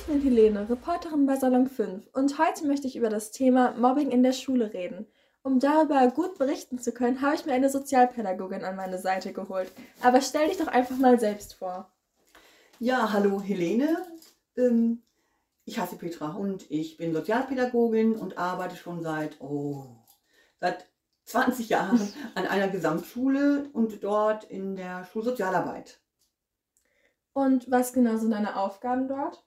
ich bin Helene, Reporterin bei Salon 5 und heute möchte ich über das Thema Mobbing in der Schule reden. Um darüber gut berichten zu können, habe ich mir eine Sozialpädagogin an meine Seite geholt. Aber stell dich doch einfach mal selbst vor. Ja, hallo Helene. Ähm, ich heiße Petra und ich bin Sozialpädagogin und arbeite schon seit, oh, seit 20 Jahren an einer Gesamtschule und dort in der Schulsozialarbeit. Und was genau sind deine Aufgaben dort?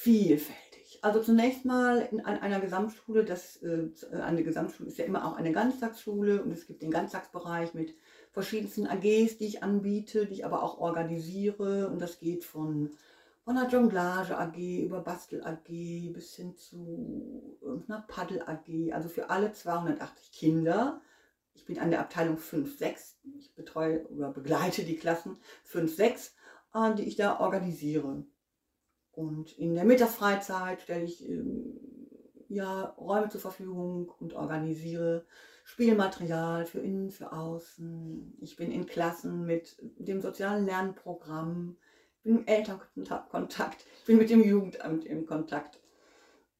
Vielfältig. Also zunächst mal in, an einer Gesamtschule, das, äh, eine Gesamtschule ist ja immer auch eine Ganztagsschule und es gibt den Ganztagsbereich mit verschiedensten AGs, die ich anbiete, die ich aber auch organisiere und das geht von von der Jonglage AG über Bastel AG bis hin zu irgendeiner Paddel AG, also für alle 280 Kinder. Ich bin an der Abteilung 5-6. Ich betreue oder begleite die Klassen 5-6, äh, die ich da organisiere. Und in der Mittagsfreizeit stelle ich ähm, ja, Räume zur Verfügung und organisiere Spielmaterial für innen, für außen. Ich bin in Klassen mit dem sozialen Lernprogramm bin im Elternkontakt, bin mit dem Jugendamt im Kontakt.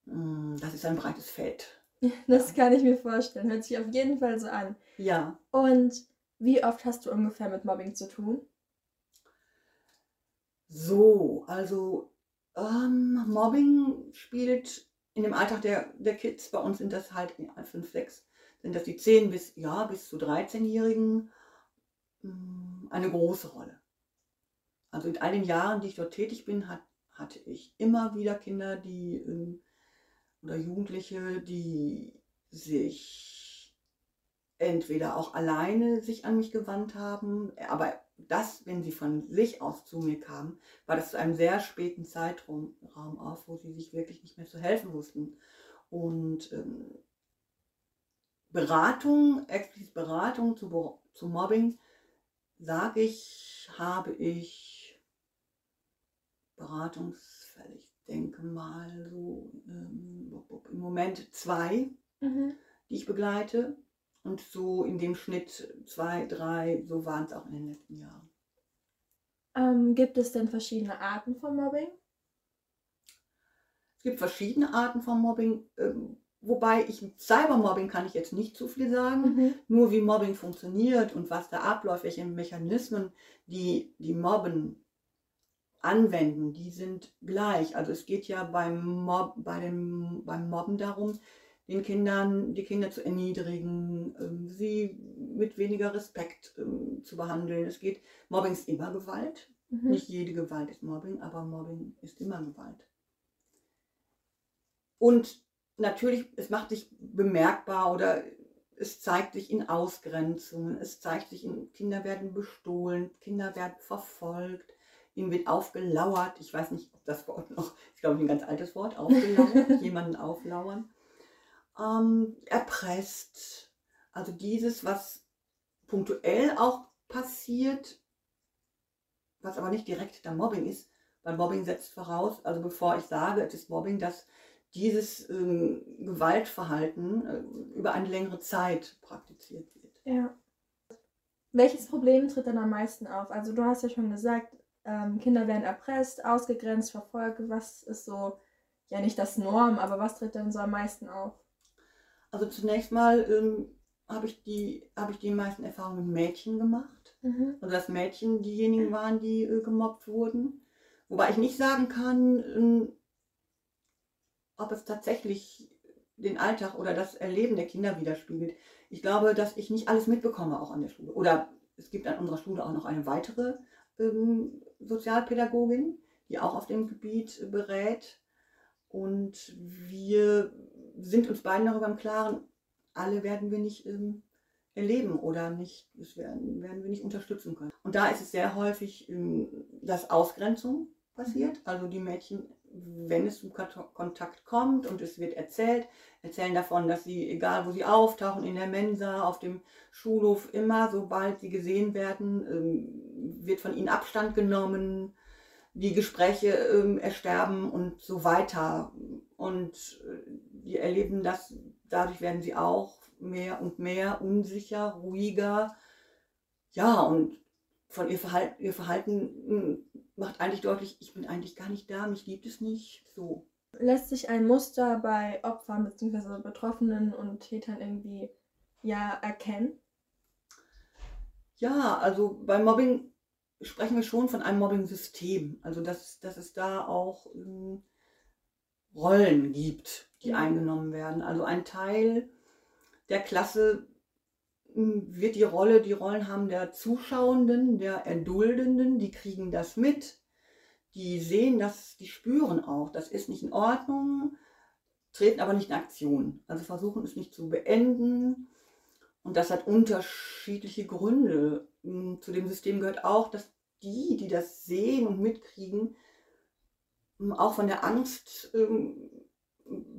Hm, das ist ein breites Feld. Das kann ich mir vorstellen. Hört sich auf jeden Fall so an. Ja. Und wie oft hast du ungefähr mit Mobbing zu tun? So, also ähm, Mobbing spielt in dem Alltag der, der Kids, bei uns sind das halt 5, 6, sind das die 10 bis, ja, bis zu 13-Jährigen, hm, eine große Rolle. Also in all den Jahren, die ich dort tätig bin, hat, hatte ich immer wieder Kinder, die ähm, oder Jugendliche, die sich entweder auch alleine sich an mich gewandt haben, aber das, wenn sie von sich aus zu mir kamen, war das zu einem sehr späten Zeitraum auf, wo sie sich wirklich nicht mehr zu helfen wussten. Und ähm, Beratung, explizit Beratung zu, zu Mobbing, sage ich, habe ich Beratungsfälle. Ich denke mal so ähm, im Moment zwei, mhm. die ich begleite. Und so in dem Schnitt zwei, drei, so waren es auch in den letzten Jahren. Ähm, gibt es denn verschiedene Arten von Mobbing? Es gibt verschiedene Arten von Mobbing, ähm, wobei ich Cybermobbing kann ich jetzt nicht zu viel sagen. Mhm. Nur wie Mobbing funktioniert und was da abläuft, welche Mechanismen die, die Mobben anwenden, die sind gleich. Also es geht ja beim, Mob, bei dem, beim Mobben darum, den Kindern, die Kinder zu erniedrigen, ähm, sie mit weniger Respekt ähm, zu behandeln. Es geht, Mobbing ist immer Gewalt. Mhm. Nicht jede Gewalt ist Mobbing, aber Mobbing ist immer Gewalt. Und natürlich, es macht sich bemerkbar oder es zeigt sich in Ausgrenzungen, es zeigt sich in, Kinder werden bestohlen, Kinder werden verfolgt, ihm wird aufgelauert. Ich weiß nicht, ob das Wort noch, ich glaube, ein ganz altes Wort, aufgelauert, jemanden auflauern. Ähm, erpresst. Also dieses, was punktuell auch passiert, was aber nicht direkt der Mobbing ist, weil Mobbing setzt voraus, also bevor ich sage, es ist Mobbing, dass dieses ähm, Gewaltverhalten äh, über eine längere Zeit praktiziert wird. Ja. Welches Problem tritt dann am meisten auf? Also du hast ja schon gesagt, ähm, Kinder werden erpresst, ausgegrenzt, verfolgt. Was ist so, ja nicht das Norm, aber was tritt denn so am meisten auf? Also zunächst mal ähm, habe ich, die, hab ich die meisten Erfahrungen mit Mädchen gemacht. Mhm. Also dass Mädchen diejenigen waren, die äh, gemobbt wurden. Wobei ich nicht sagen kann, ähm, ob es tatsächlich den Alltag oder das Erleben der Kinder widerspiegelt. Ich glaube, dass ich nicht alles mitbekomme, auch an der Schule. Oder es gibt an unserer Schule auch noch eine weitere ähm, Sozialpädagogin, die auch auf dem Gebiet berät. Und wir sind uns beiden darüber im Klaren, alle werden wir nicht ähm, erleben oder nicht, das werden, werden wir nicht unterstützen können. Und da ist es sehr häufig, ähm, dass Ausgrenzung passiert. Also die Mädchen, wenn es zum Kontakt kommt und es wird erzählt, erzählen davon, dass sie, egal wo sie auftauchen, in der Mensa, auf dem Schulhof, immer, sobald sie gesehen werden, ähm, wird von ihnen Abstand genommen, die Gespräche ähm, ersterben und so weiter. Und äh, die erleben das, dadurch werden sie auch mehr und mehr unsicher, ruhiger. Ja, und von ihr Verhalten, ihr Verhalten hm, macht eigentlich deutlich, ich bin eigentlich gar nicht da, mich liebt es nicht. So. Lässt sich ein Muster bei Opfern bzw. Betroffenen und Tätern irgendwie ja erkennen? Ja, also bei Mobbing sprechen wir schon von einem Mobbing-System. Also dass, dass es da auch ähm, Rollen gibt, die mhm. eingenommen werden. Also ein Teil der Klasse hm, wird die Rolle, die Rollen haben der Zuschauenden, der Erduldenden, die kriegen das mit, die sehen das, die spüren auch, das ist nicht in Ordnung, treten aber nicht in Aktion. Also versuchen es nicht zu beenden. Und das hat unterschiedliche Gründe. Hm, zu dem System gehört auch, dass die, die das sehen und mitkriegen, auch von der Angst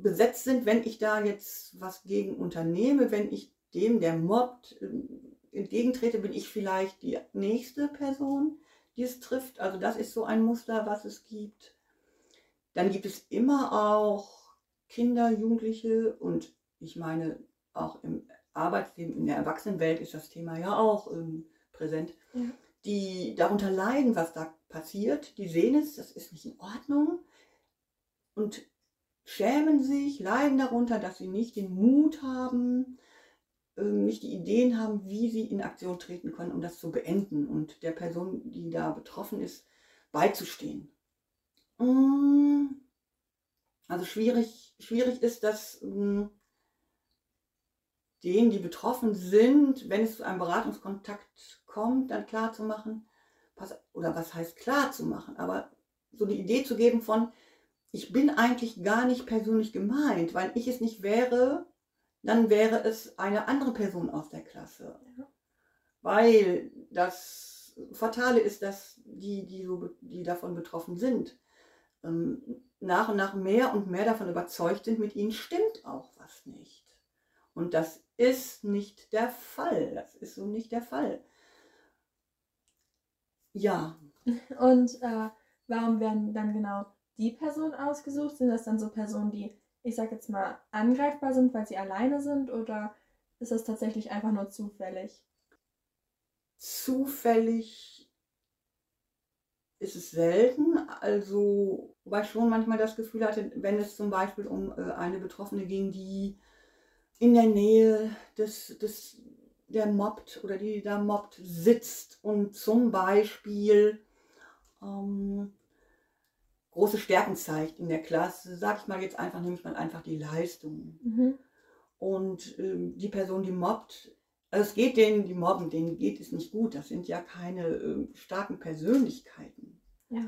besetzt sind, wenn ich da jetzt was gegen unternehme, wenn ich dem, der mobbt, ähm, entgegentrete, bin ich vielleicht die nächste Person, die es trifft. Also das ist so ein Muster, was es gibt. Dann gibt es immer auch Kinder, Jugendliche und ich meine auch im Arbeitsleben, in der Erwachsenenwelt ist das Thema ja auch ähm, präsent, ja. Die darunter leiden, was da passiert. Die sehen es, das ist nicht in Ordnung und schämen sich, leiden darunter, dass sie nicht den Mut haben, ähm, nicht die Ideen haben, wie sie in Aktion treten können, um das zu beenden und der Person, die da betroffen ist, beizustehen. Mm. Also schwierig, schwierig ist das ähm, denen, die betroffen sind, wenn es zu einem Beratungskontakt kommt, dann klar zu machen, oder was heißt klar zu machen, aber so eine Idee zu geben von, ich bin eigentlich gar nicht persönlich gemeint, weil ich es nicht wäre, dann wäre es eine andere Person aus der Klasse. Ja. Weil das Fatale ist, dass die, die, so, die davon betroffen sind, ähm, nach und nach mehr und mehr davon überzeugt sind, mit ihnen stimmt auch was nicht. Und das ist nicht der Fall. Das ist so nicht der Fall. Ja. Und äh, warum werden dann genau die Personen ausgesucht? Sind das dann so Personen, die ich sag jetzt mal, angreifbar sind, weil sie alleine sind oder ist das tatsächlich einfach nur zufällig? Zufällig ist es selten. Also, wobei ich schon manchmal das Gefühl hatte, wenn es zum Beispiel um äh, eine Betroffene ging, die in der Nähe des, des der mobbt oder die da mobbt sitzt und zum Beispiel ähm, große Stärken zeigt in der Klasse, sag ich mal jetzt einfach, nehme ich mal einfach die Leistung. Mhm. Und ähm, die Person, die mobbt, also es geht denen, die mobben, denen geht es nicht gut. Das sind ja keine äh, starken Persönlichkeiten. Ja.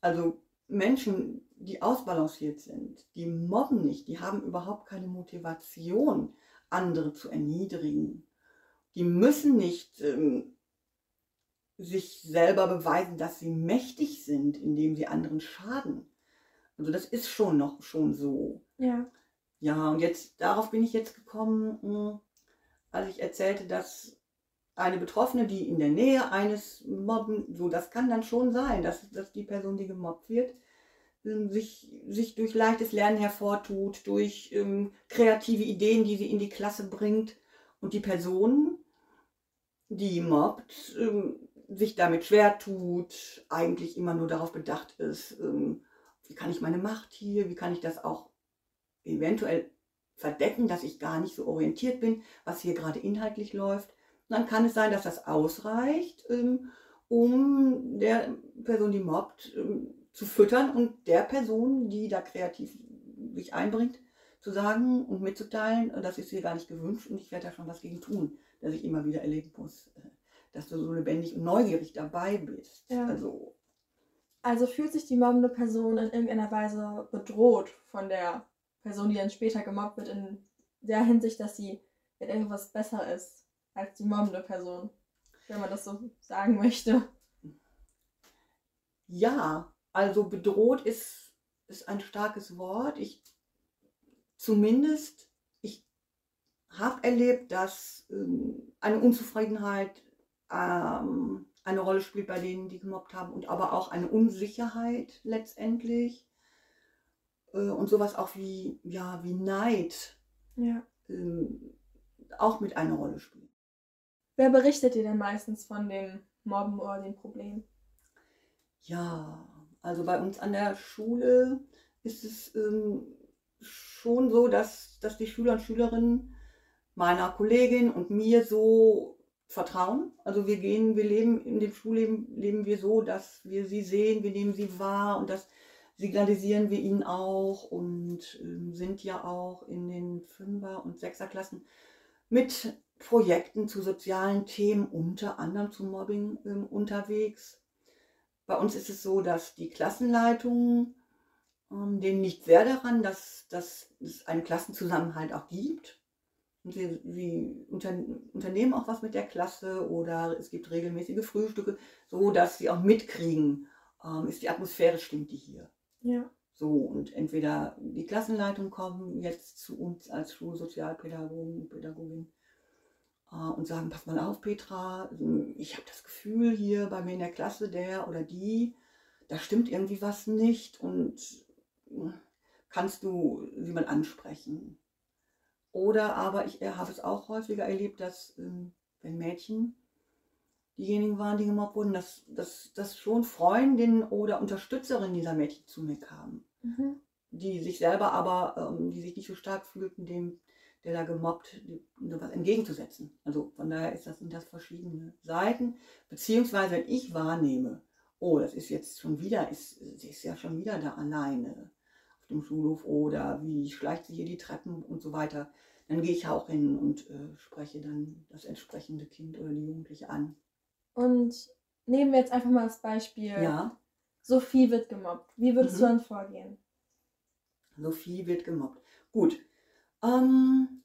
Also Menschen, die ausbalanciert sind, die mobben nicht, die haben überhaupt keine Motivation, andere zu erniedrigen. Die müssen nicht ähm, sich selber beweisen, dass sie mächtig sind, indem sie anderen schaden. Also das ist schon noch schon so. Ja. Ja, und jetzt darauf bin ich jetzt gekommen, hm, als ich erzählte, dass eine Betroffene, die in der Nähe eines Mobben, so das kann dann schon sein, dass, dass die Person, die gemobbt wird, ähm, sich, sich durch leichtes Lernen hervortut, durch ähm, kreative Ideen, die sie in die Klasse bringt. Und die Person, die mobbt, ähm, sich damit schwer tut, eigentlich immer nur darauf bedacht ist, ähm, wie kann ich meine Macht hier, wie kann ich das auch eventuell verdecken, dass ich gar nicht so orientiert bin, was hier gerade inhaltlich läuft. Und dann kann es sein, dass das ausreicht, ähm, um der Person, die mobbt, ähm, zu füttern und der Person, die da kreativ sich einbringt, zu sagen und mitzuteilen, das ist hier gar nicht gewünscht und ich werde da schon was gegen tun, dass ich immer wieder erleben muss, äh, dass du so lebendig und neugierig dabei bist. Ja. Also, also fühlt sich die mobbende Person in irgendeiner Weise bedroht von der Person, die dann später gemobbt wird, in der Hinsicht, dass sie in irgendwas besser ist als die mobbende Person, wenn man das so sagen möchte. Ja, also bedroht ist, ist ein starkes Wort. Ich zumindest, ich habe erlebt, dass ähm, eine Unzufriedenheit ähm, eine Rolle spielt bei denen, die gemobbt haben und aber auch eine Unsicherheit letztendlich äh, und sowas auch wie, ja, wie Neid ja. ähm, auch mit einer Rolle spielt. Wer berichtet dir denn meistens von den Mobben oder dem Problem? Ja, also bei uns an der Schule ist es ähm, schon so, dass, dass die Schüler und Schülerinnen meiner Kollegin und mir so vertrauen. Also wir gehen, wir leben in dem Schulleben, leben wir so, dass wir sie sehen, wir nehmen sie wahr und das signalisieren wir ihnen auch und äh, sind ja auch in den Fünfer- und Sechserklassen mit Projekten zu sozialen Themen, unter anderem zu Mobbing äh, unterwegs. Bei uns ist es so, dass die Klassenleitungen denen liegt sehr daran, dass, dass es einen Klassenzusammenhalt auch gibt. Und sie, sie unter, unternehmen auch was mit der Klasse oder es gibt regelmäßige Frühstücke, so dass sie auch mitkriegen, ähm, ist die Atmosphäre, stimmt die hier. Ja. So, und entweder die Klassenleitung kommen jetzt zu uns als Schulsozialpädagogen und Pädagogin äh, und sagen, pass mal auf, Petra, ich habe das Gefühl hier bei mir in der Klasse, der oder die, da stimmt irgendwie was nicht und kannst du mal ansprechen. Oder aber ich habe es auch häufiger erlebt, dass ähm, wenn Mädchen diejenigen waren, die gemobbt wurden, dass, dass, dass schon Freundinnen oder Unterstützerinnen dieser Mädchen zu mir kamen, mhm. die sich selber aber, ähm, die sich nicht so stark fühlten, dem, der da gemobbt, was entgegenzusetzen. Also von daher ist das, sind das verschiedene Seiten. Beziehungsweise wenn ich wahrnehme, oh, das ist jetzt schon wieder, ist, sie ist ja schon wieder da alleine auf dem Schulhof oder wie schleicht sie hier die Treppen und so weiter, dann gehe ich auch hin und äh, spreche dann das entsprechende Kind oder die Jugendliche an. Und nehmen wir jetzt einfach mal das Beispiel. Ja. Sophie wird gemobbt. Wie würdest mhm. du dann vorgehen? Sophie wird gemobbt. Gut. Ähm,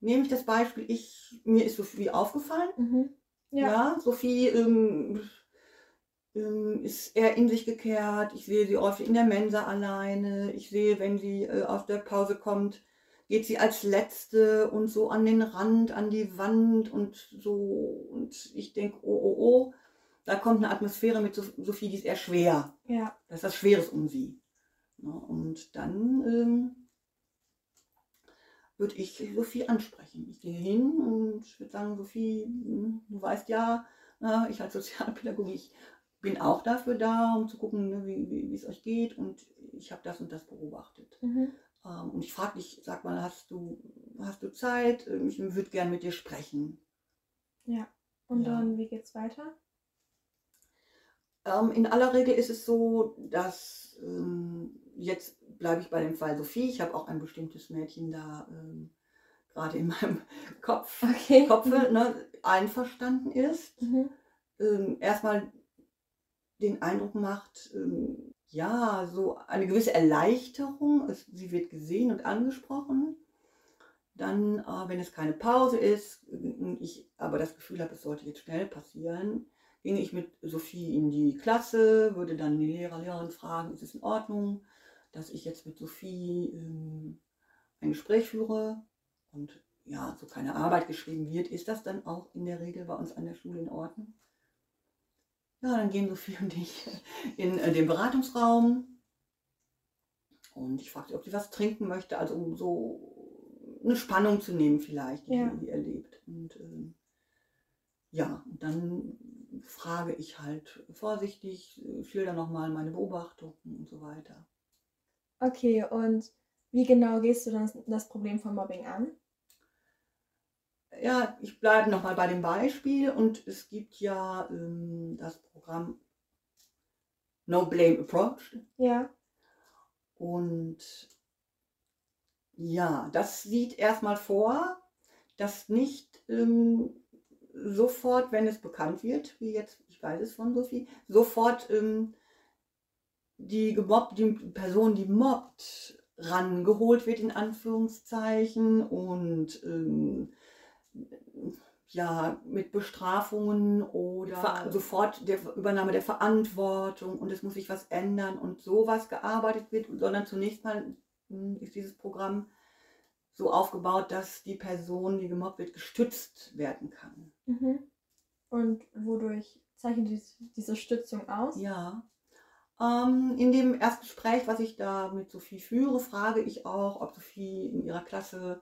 nehme ich das Beispiel, ich, mir ist Sophie aufgefallen. Mhm. Ja. ja. Sophie ähm, ist eher in sich gekehrt. Ich sehe sie oft in der Mensa alleine. Ich sehe, wenn sie äh, aus der Pause kommt, geht sie als letzte und so an den Rand, an die Wand und so. Und ich denke, oh, oh, oh, da kommt eine Atmosphäre mit Sophie, die ist eher schwer. Ja. Da ist was Schweres um sie. Und dann ähm, würde ich Sophie ansprechen. Ich gehe hin und würde sagen, Sophie, hm, du weißt ja, na, ich als Sozialpädagogin, ich bin auch dafür da, um zu gucken, ne, wie, wie es euch geht und ich habe das und das beobachtet. Mhm. Ähm, und ich frage dich, sag mal, hast du, hast du Zeit? Ich würde gern mit dir sprechen. Ja, und ja. dann, wie geht's weiter? Ähm, in aller Regel ist es so, dass ähm, jetzt bleibe ich bei dem Fall Sophie. Ich habe auch ein bestimmtes Mädchen da ähm, gerade in meinem Kopf, okay. Kopfe, ne, einverstanden ist. Mhm. Ähm, erstmal den Eindruck macht, ähm, ja, so eine gewisse Erleichterung. Es, sie wird gesehen und angesprochen. Dann, äh, wenn es keine Pause ist, ich aber das Gefühl habe, es sollte jetzt schnell passieren, ginge ich mit Sophie in die Klasse, würde dann die Lehrer, Lehrerin fragen, ist es in Ordnung, dass ich jetzt mit Sophie ähm, ein Gespräch führe und ja, so keine Arbeit geschrieben wird, ist das dann auch in der Regel bei uns an der Schule in Ordnung? Ja, dann gehen Sophie und ich in äh, den Beratungsraum. Und ich fragte, ob sie was trinken möchte, also um so eine Spannung zu nehmen vielleicht, die ja. sie erlebt. Und äh, ja, und dann frage ich halt vorsichtig, äh, schilder nochmal meine Beobachtungen und so weiter. Okay, und wie genau gehst du dann das Problem von Mobbing an? Ja, ich bleibe nochmal bei dem Beispiel und es gibt ja ähm, das Programm No Blame Approach. Ja. Und ja, das sieht erstmal vor, dass nicht ähm, sofort, wenn es bekannt wird, wie jetzt, ich weiß es von Sophie, sofort ähm, die gemobbt, die Person, die mobbt, rangeholt wird, in Anführungszeichen, und ähm, ja, mit Bestrafungen oder sofort der Übernahme der Verantwortung und es muss sich was ändern und sowas gearbeitet wird, sondern zunächst mal hm, ist dieses Programm so aufgebaut, dass die Person, die gemobbt wird, gestützt werden kann. Mhm. Und wodurch zeichnet dies, diese Stützung aus? Ja. Ähm, in dem Erstgespräch, was ich da mit Sophie führe, frage ich auch, ob Sophie in ihrer Klasse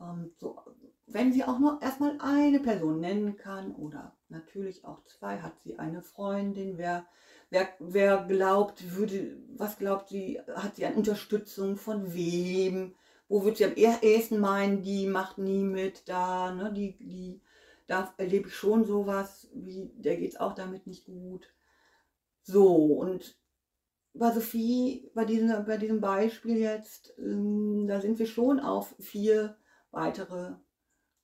ähm, so, wenn sie auch nur erstmal eine Person nennen kann oder natürlich auch zwei, hat sie eine Freundin, wer, wer, wer glaubt, würde, was glaubt sie, hat sie eine Unterstützung von wem, wo wird sie am ehesten meinen, die macht nie mit da, ne, die, die, da erlebe ich schon sowas, wie, der geht es auch damit nicht gut. So, und bei Sophie, bei diesem, bei diesem Beispiel jetzt, ähm, da sind wir schon auf vier weitere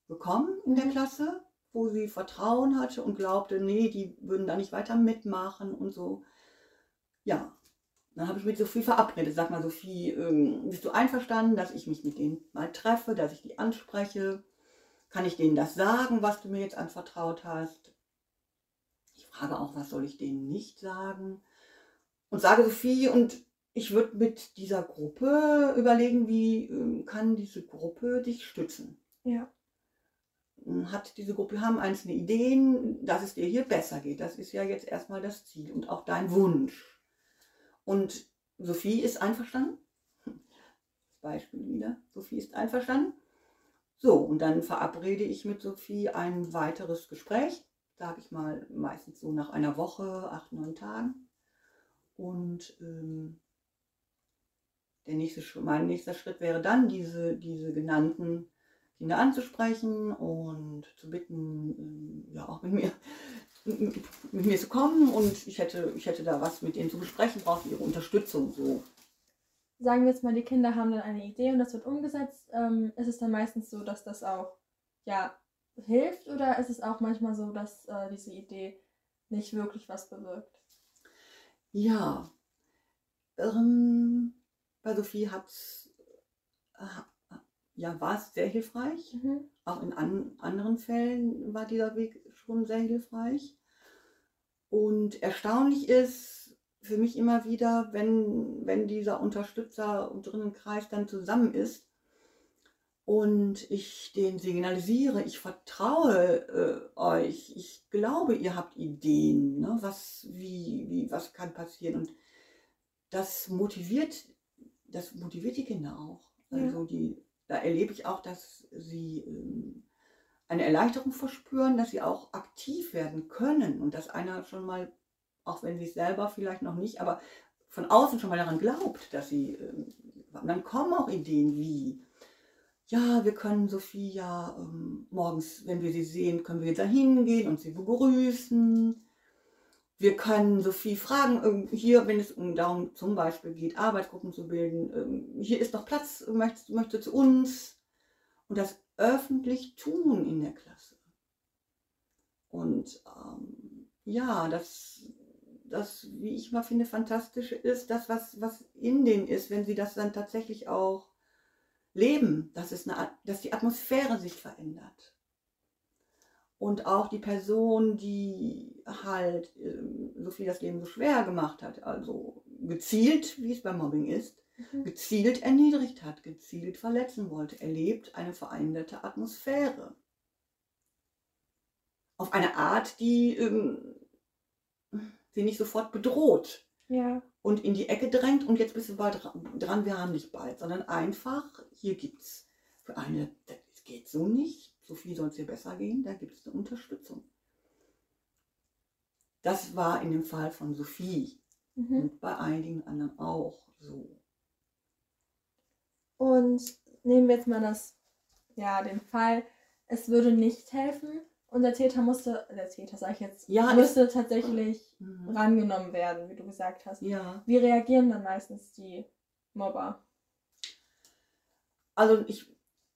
gekommen in der Klasse, wo sie Vertrauen hatte und glaubte, nee, die würden da nicht weiter mitmachen und so. Ja, dann habe ich mit Sophie verabredet. Sag mal, Sophie, ähm, bist du einverstanden, dass ich mich mit denen mal treffe, dass ich die anspreche? Kann ich denen das sagen, was du mir jetzt anvertraut hast? Ich frage auch, was soll ich denen nicht sagen? Und sage Sophie, und ich würde mit dieser Gruppe überlegen, wie ähm, kann diese Gruppe dich stützen? Ja. Hm, hat diese Gruppe, haben einzelne Ideen, dass es dir hier besser geht. Das ist ja jetzt erstmal das Ziel und auch dein Wunsch. Und Sophie ist einverstanden. Das Beispiel wieder. Sophie ist einverstanden. So, und dann verabrede ich mit Sophie ein weiteres Gespräch. Sage ich mal, meistens so nach einer Woche, acht, neun Tagen. Und ähm, der nächste, mein nächster Schritt wäre dann, diese, diese genannten Kinder anzusprechen und zu bitten, ähm, ja, auch mit mir mit mir zu kommen und ich hätte, ich hätte da was mit denen zu besprechen, brauche ihre Unterstützung so. Sagen wir jetzt mal, die Kinder haben dann eine Idee und das wird umgesetzt. Ähm, ist es dann meistens so, dass das auch ja, hilft oder ist es auch manchmal so, dass äh, diese Idee nicht wirklich was bewirkt? Ja, ähm, bei Sophie hat äh, ja, war es sehr hilfreich. Mhm. Auch in an, anderen Fällen war dieser Weg schon sehr hilfreich. Und erstaunlich ist für mich immer wieder, wenn, wenn dieser Unterstützer und drinnen Kreis dann zusammen ist und ich den signalisiere, ich vertraue äh, euch, ich glaube, ihr habt Ideen, ne? was, wie, wie, was kann passieren. Und das motiviert, das motiviert die Kinder auch. Also die, da erlebe ich auch, dass sie ähm, eine Erleichterung verspüren, dass sie auch aktiv werden können und dass einer schon mal, auch wenn sie es selber vielleicht noch nicht, aber von außen schon mal daran glaubt, dass sie, ähm, dann kommen auch Ideen wie, ja, wir können Sophie ja ähm, morgens, wenn wir sie sehen, können wir da hingehen und sie begrüßen. Wir können Sophie fragen, ähm, hier, wenn es um darum zum Beispiel geht, Arbeitsgruppen zu bilden, ähm, hier ist noch Platz, möchtest, möchtest du zu uns? Und das öffentlich tun in der Klasse. Und ähm, ja, das, das, wie ich mal finde, fantastische ist, das, was, was in denen ist, wenn sie das dann tatsächlich auch leben, dass, es eine, dass die Atmosphäre sich verändert. Und auch die Person, die halt äh, so viel das Leben so schwer gemacht hat, also gezielt, wie es beim Mobbing ist, mhm. gezielt erniedrigt hat, gezielt verletzen wollte, erlebt eine veränderte Atmosphäre. Auf eine Art, die ähm, sie nicht sofort bedroht ja. und in die Ecke drängt und jetzt bist du bald dran, wir haben dich bald, sondern einfach, hier gibt es für eine, das geht so nicht, so viel soll es dir besser gehen, da gibt es eine Unterstützung. Das war in dem Fall von Sophie mhm. und bei einigen anderen auch so. Und nehmen wir jetzt mal das, ja, den Fall, es würde nicht helfen und der Täter musste, der Täter sag ich jetzt, ja, musste tatsächlich mhm. rangenommen werden, wie du gesagt hast. Ja. Wie reagieren dann meistens die Mobber? Also ich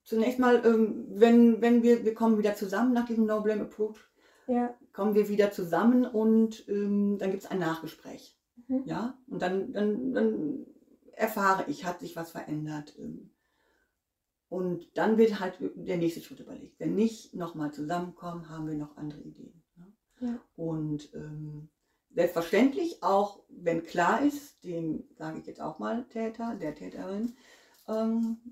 zunächst mal, ähm, wenn, wenn wir, wir kommen wieder zusammen nach diesem No Blame Approach, ja. kommen wir wieder zusammen und ähm, dann gibt es ein Nachgespräch. Mhm. Ja, und dann, dann, dann erfahre ich, hat sich was verändert. Ähm, und dann wird halt der nächste Schritt überlegt. Wenn nicht nochmal zusammenkommen, haben wir noch andere Ideen. Ne? Ja. Und ähm, selbstverständlich, auch wenn klar ist, dem sage ich jetzt auch mal Täter, der Täterin,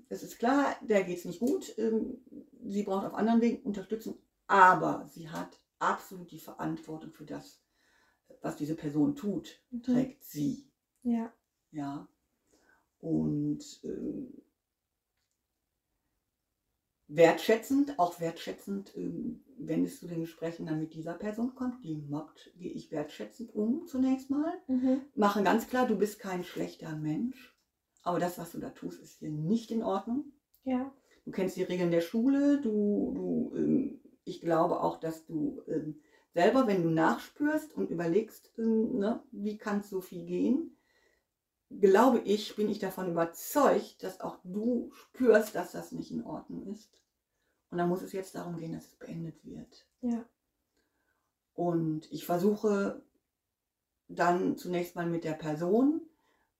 es ist klar, der geht es nicht gut, ähm, sie braucht auf anderen Wegen Unterstützung, aber sie hat absolut die Verantwortung für das, was diese Person tut, mhm. trägt sie. Ja. Ja. Und ähm, wertschätzend, auch wertschätzend, ähm, wenn es zu den Gesprächen dann mit dieser Person kommt, die mobbt, gehe ich wertschätzend um zunächst mal. Mhm. Mache ganz klar, du bist kein schlechter Mensch, aber das, was du da tust, ist hier nicht in Ordnung. Ja. Du kennst die Regeln der Schule, du, du ähm, ich glaube auch, dass du ähm, selber, wenn du nachspürst und überlegst, ähm, ne, wie kann es so viel gehen, glaube ich, bin ich davon überzeugt, dass auch du spürst, dass das nicht in Ordnung ist. Und dann muss es jetzt darum gehen, dass es beendet wird. Ja. Und ich versuche dann zunächst mal mit der Person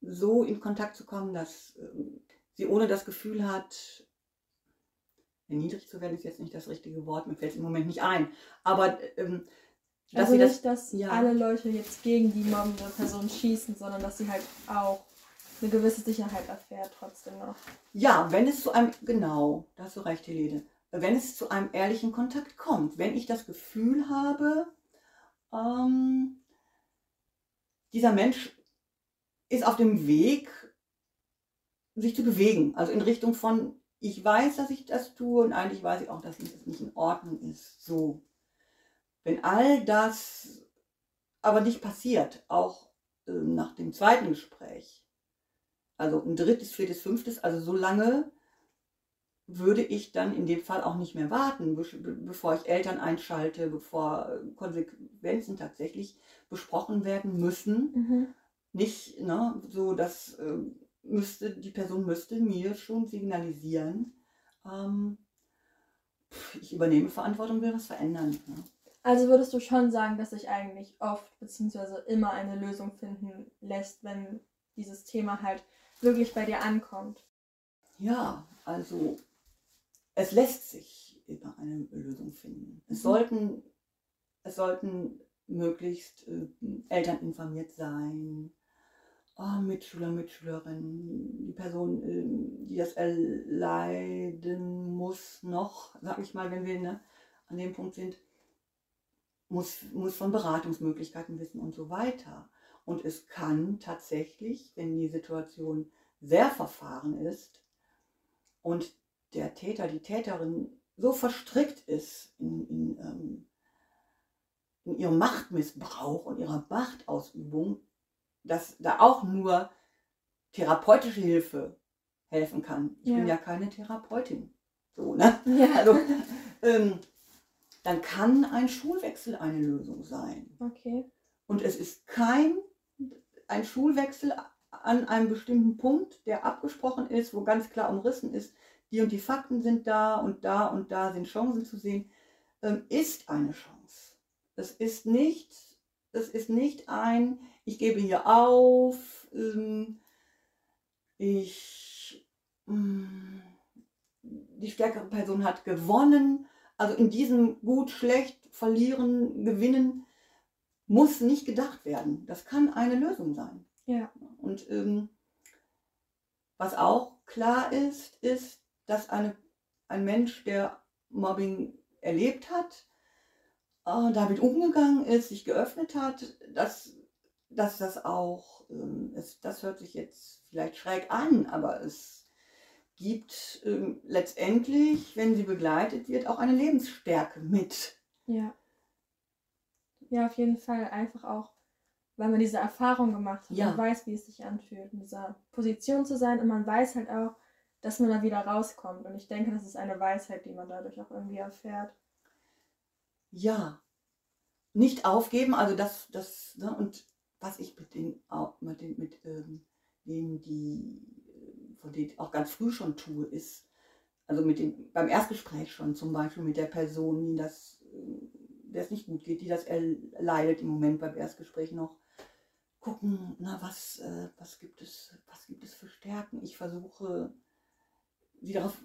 so in Kontakt zu kommen, dass ähm, sie ohne das Gefühl hat, erniedrigt zu werden ist jetzt nicht das richtige Wort, mir fällt es im Moment nicht ein. Aber ähm, dass also nicht, das, dass ja. alle Leute jetzt gegen die mobbende Person schießen, sondern dass sie halt auch eine gewisse Sicherheit erfährt trotzdem noch. Ja, wenn es zu einem, genau, da hast du recht, Helene, wenn es zu einem ehrlichen Kontakt kommt, wenn ich das Gefühl habe, ähm, dieser Mensch ist auf dem Weg, sich zu bewegen, also in Richtung von, ich weiß, dass ich das tue und eigentlich weiß ich auch, dass es nicht in Ordnung ist. So. Wenn all das aber nicht passiert, auch äh, nach dem zweiten Gespräch, also ein drittes, viertes, fünftes, also so lange würde ich dann in dem Fall auch nicht mehr warten, bevor ich Eltern einschalte, bevor äh, Konsequenzen tatsächlich besprochen werden müssen. Mhm. Nicht ne, so, dass äh, müsste, die Person müsste mir schon signalisieren, ähm, ich übernehme Verantwortung, will was verändern. Ne? Also würdest du schon sagen, dass sich eigentlich oft bzw. immer eine Lösung finden lässt, wenn dieses Thema halt wirklich bei dir ankommt? Ja, also es lässt sich immer eine Lösung finden. Es, mhm. sollten, es sollten möglichst äh, Eltern informiert sein, oh, Mitschüler, Mitschülerinnen, die Person, äh, die das erleiden muss, noch, sag ich mal, wenn wir ne, an dem Punkt sind, muss, muss von Beratungsmöglichkeiten wissen und so weiter. Und es kann tatsächlich, wenn die Situation sehr verfahren ist und der Täter, die Täterin so verstrickt ist in, in, ähm, in ihrem Machtmissbrauch und ihrer Machtausübung, dass da auch nur therapeutische Hilfe helfen kann. Ich ja. bin ja keine Therapeutin. So, ne? Ja. Also, ähm, dann kann ein Schulwechsel eine Lösung sein. Okay. Und es ist kein ein Schulwechsel an einem bestimmten Punkt, der abgesprochen ist, wo ganz klar umrissen ist, die und die Fakten sind da und da und da sind Chancen zu sehen, ähm, ist eine Chance. Es ist nicht, es ist nicht ein, ich gebe hier auf, ähm, ich, ähm, die stärkere Person hat gewonnen. Also in diesem gut, schlecht, verlieren, gewinnen muss nicht gedacht werden. Das kann eine Lösung sein. Ja. Und ähm, was auch klar ist, ist, dass eine, ein Mensch, der Mobbing erlebt hat, äh, damit umgegangen ist, sich geöffnet hat, dass, dass das auch, ähm, es, das hört sich jetzt vielleicht schräg an, aber es gibt ähm, letztendlich, wenn sie begleitet wird, auch eine Lebensstärke mit. Ja. Ja, auf jeden Fall einfach auch weil man diese Erfahrung gemacht hat. Ja. Man weiß, wie es sich anfühlt, in dieser Position zu sein und man weiß halt auch, dass man da wieder rauskommt. Und ich denke, das ist eine Weisheit, die man dadurch auch irgendwie erfährt. Ja. Nicht aufgeben, also das, das, ne, und was ich mit den, mit den, mit ähm, denen, die, von denen auch ganz früh schon tue, ist, also mit dem, beim Erstgespräch schon zum Beispiel mit der Person, die das, äh, der es nicht gut geht, die das erleidet im Moment beim Erstgespräch noch, gucken, na, was, äh, was, gibt es, was gibt es für Stärken. Ich versuche, sie darauf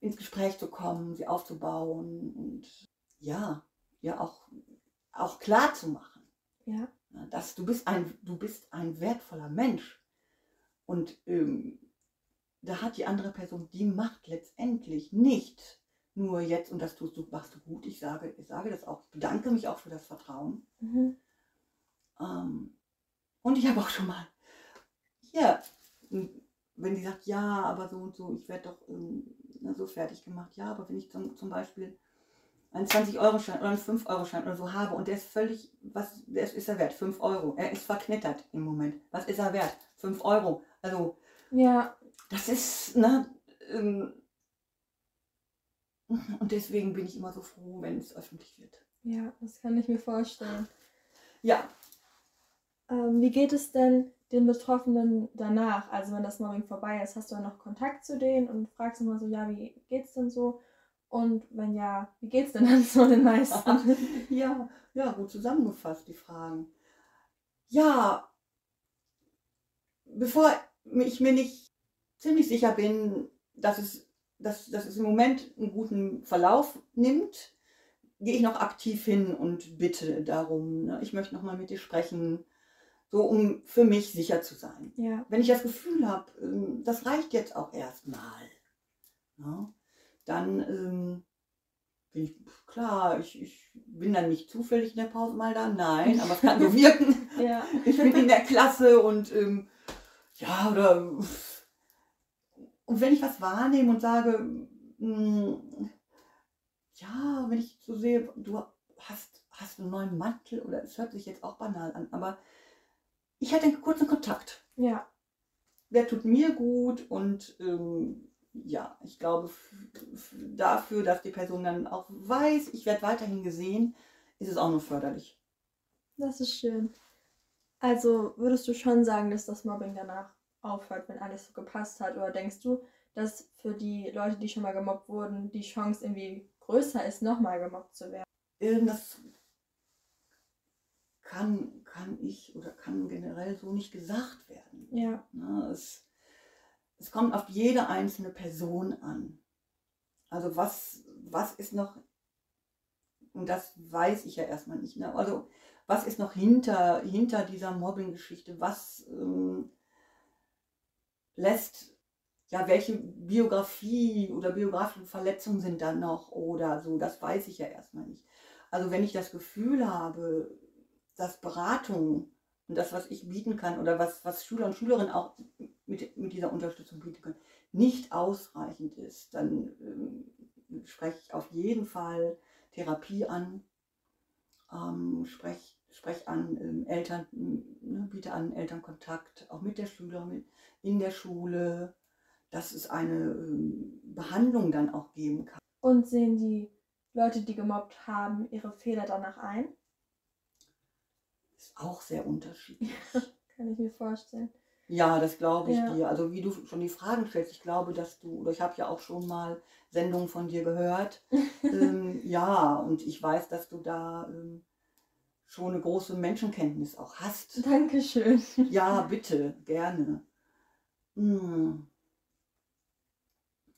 ins Gespräch zu kommen, sie aufzubauen und ja, ja auch, auch klar zu machen. Ja. Dass du bist ein, du bist ein wertvoller Mensch. Und ähm, da hat die andere Person die Macht letztendlich nicht nur jetzt, und das tust du, machst du gut, ich sage, ich sage das auch, ich bedanke mich auch für das Vertrauen. Mhm. Ähm, und ich habe auch schon mal, hier, wenn die sagt, ja, aber so und so, ich werde doch, ähm, ne, so fertig gemacht. Ja, aber wenn ich zum, zum Beispiel einen 20-Euro-Schein oder einen 5-Euro-Schein oder so habe und der ist völlig, was der ist, ist er wert? 5 Euro. Er ist verknittert im Moment. Was ist er wert? 5 Euro. Also, ja. das ist, ne, ähm, und deswegen bin ich immer so froh, wenn es öffentlich wird. Ja, das kann ich mir vorstellen. Ja. Ähm, wie geht es denn den Betroffenen danach? Also wenn das Mobbing vorbei ist, hast du dann noch Kontakt zu denen und fragst immer so, ja, wie geht's denn so? Und wenn ja, wie geht's denn dann so den meisten? ja, ja, gut zusammengefasst, die Fragen. Ja, bevor ich mir nicht ziemlich sicher bin, dass es, dass, dass es im Moment einen guten Verlauf nimmt, gehe ich noch aktiv hin und bitte darum. Ne? Ich möchte noch mal mit dir sprechen, so um für mich sicher zu sein. Ja. Wenn ich das Gefühl habe, ähm, das reicht jetzt auch erstmal, ne? Dann ähm, bin ich, klar, ich, ich bin dann nicht zufällig in der Pause mal da, nein, aber es kann so wirken. ja. Ich bin in der Klasse und ähm, ja, oder und wenn ich was wahrnehme und sage, mh, hm, ja, wenn ich so sehe, du hast, hast einen neuen Mantel oder es hört sich jetzt auch banal an, aber ich hatte einen kurzen Kontakt. Ja. Der tut mir gut und ähm, ja, ich glaube dafür, dass die Person dann auch weiß, ich werde weiterhin gesehen, ist es auch nur förderlich. Das ist schön. Also würdest du schon sagen, dass das Mobbing danach aufhört, wenn alles so gepasst hat? Oder denkst du, dass für die Leute, die schon mal gemobbt wurden, die Chance irgendwie größer ist, nochmal gemobbt zu werden. Irgendwas kann, kann ich oder kann generell so nicht gesagt werden. Ja. Na, es, es kommt auf jede einzelne Person an. Also was, was ist noch, und das weiß ich ja erstmal nicht, ne? also was ist noch hinter, hinter dieser Mobbing-Geschichte? Was ähm, lässt ja, welche Biografie oder biografischen Verletzungen sind da noch oder so, das weiß ich ja erstmal nicht. Also wenn ich das Gefühl habe, dass Beratung und das, was ich bieten kann oder was, was Schüler und Schülerinnen auch mit, mit dieser Unterstützung bieten können, nicht ausreichend ist, dann ähm, spreche ich auf jeden Fall Therapie an, ähm, spreche sprech an ähm, Eltern, ne, biete an Elternkontakt, auch mit der Schülerin in der Schule, dass es eine ähm, Behandlung dann auch geben kann. Und sehen die Leute, die gemobbt haben, ihre Fehler danach ein? Ist auch sehr unterschiedlich. kann ich mir vorstellen. Ja, das glaube ich ja. dir. Also wie du schon die Fragen stellst, ich glaube, dass du, oder ich habe ja auch schon mal Sendungen von dir gehört. ähm, ja, und ich weiß, dass du da ähm, schon eine große Menschenkenntnis auch hast. Dankeschön. Ja, bitte, gerne. Hm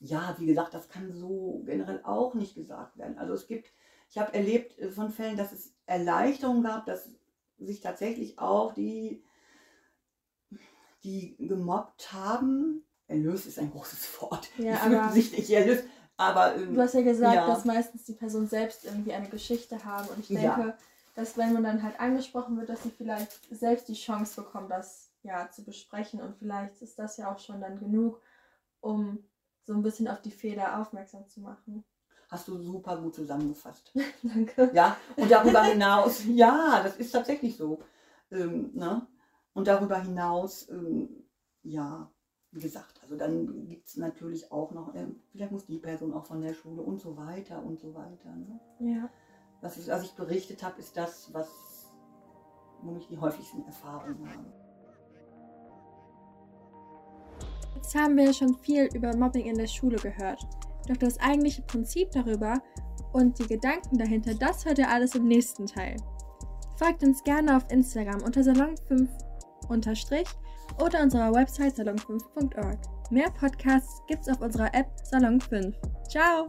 ja, wie gesagt, das kann so generell auch nicht gesagt werden. Also es gibt, ich habe erlebt äh, von Fällen, dass es Erleichterungen gab, dass sich tatsächlich auch die, die gemobbt haben, erlöst ist ein großes Wort, ja, die aber, sich nicht erlöst, aber... Ähm, du hast ja gesagt, ja. dass meistens die Person selbst irgendwie eine Geschichte haben und ich denke, ja. dass wenn man dann halt angesprochen wird, dass sie vielleicht selbst die Chance bekommen, das ja zu besprechen und vielleicht ist das ja auch schon dann genug, um so ein bisschen auf die Fehler aufmerksam zu machen. Hast du super gut zusammengefasst. Danke. Ja, und darüber hinaus, ja, das ist tatsächlich so. Ähm, ne? Und darüber hinaus, ähm, ja, wie gesagt, also dann gibt es natürlich auch noch, äh, vielleicht muss die Person auch von der Schule und so weiter und so weiter. Ne? Ja. Was ich, was ich berichtet habe, ist das, was womit ich die häufigsten Erfahrungen habe. Jetzt haben wir schon viel über Mobbing in der Schule gehört. Doch das eigentliche Prinzip darüber und die Gedanken dahinter, das hört ihr alles im nächsten Teil. Folgt uns gerne auf Instagram unter salon5 oder unserer Website salon5.org. Mehr Podcasts gibt's auf unserer App Salon 5. Ciao!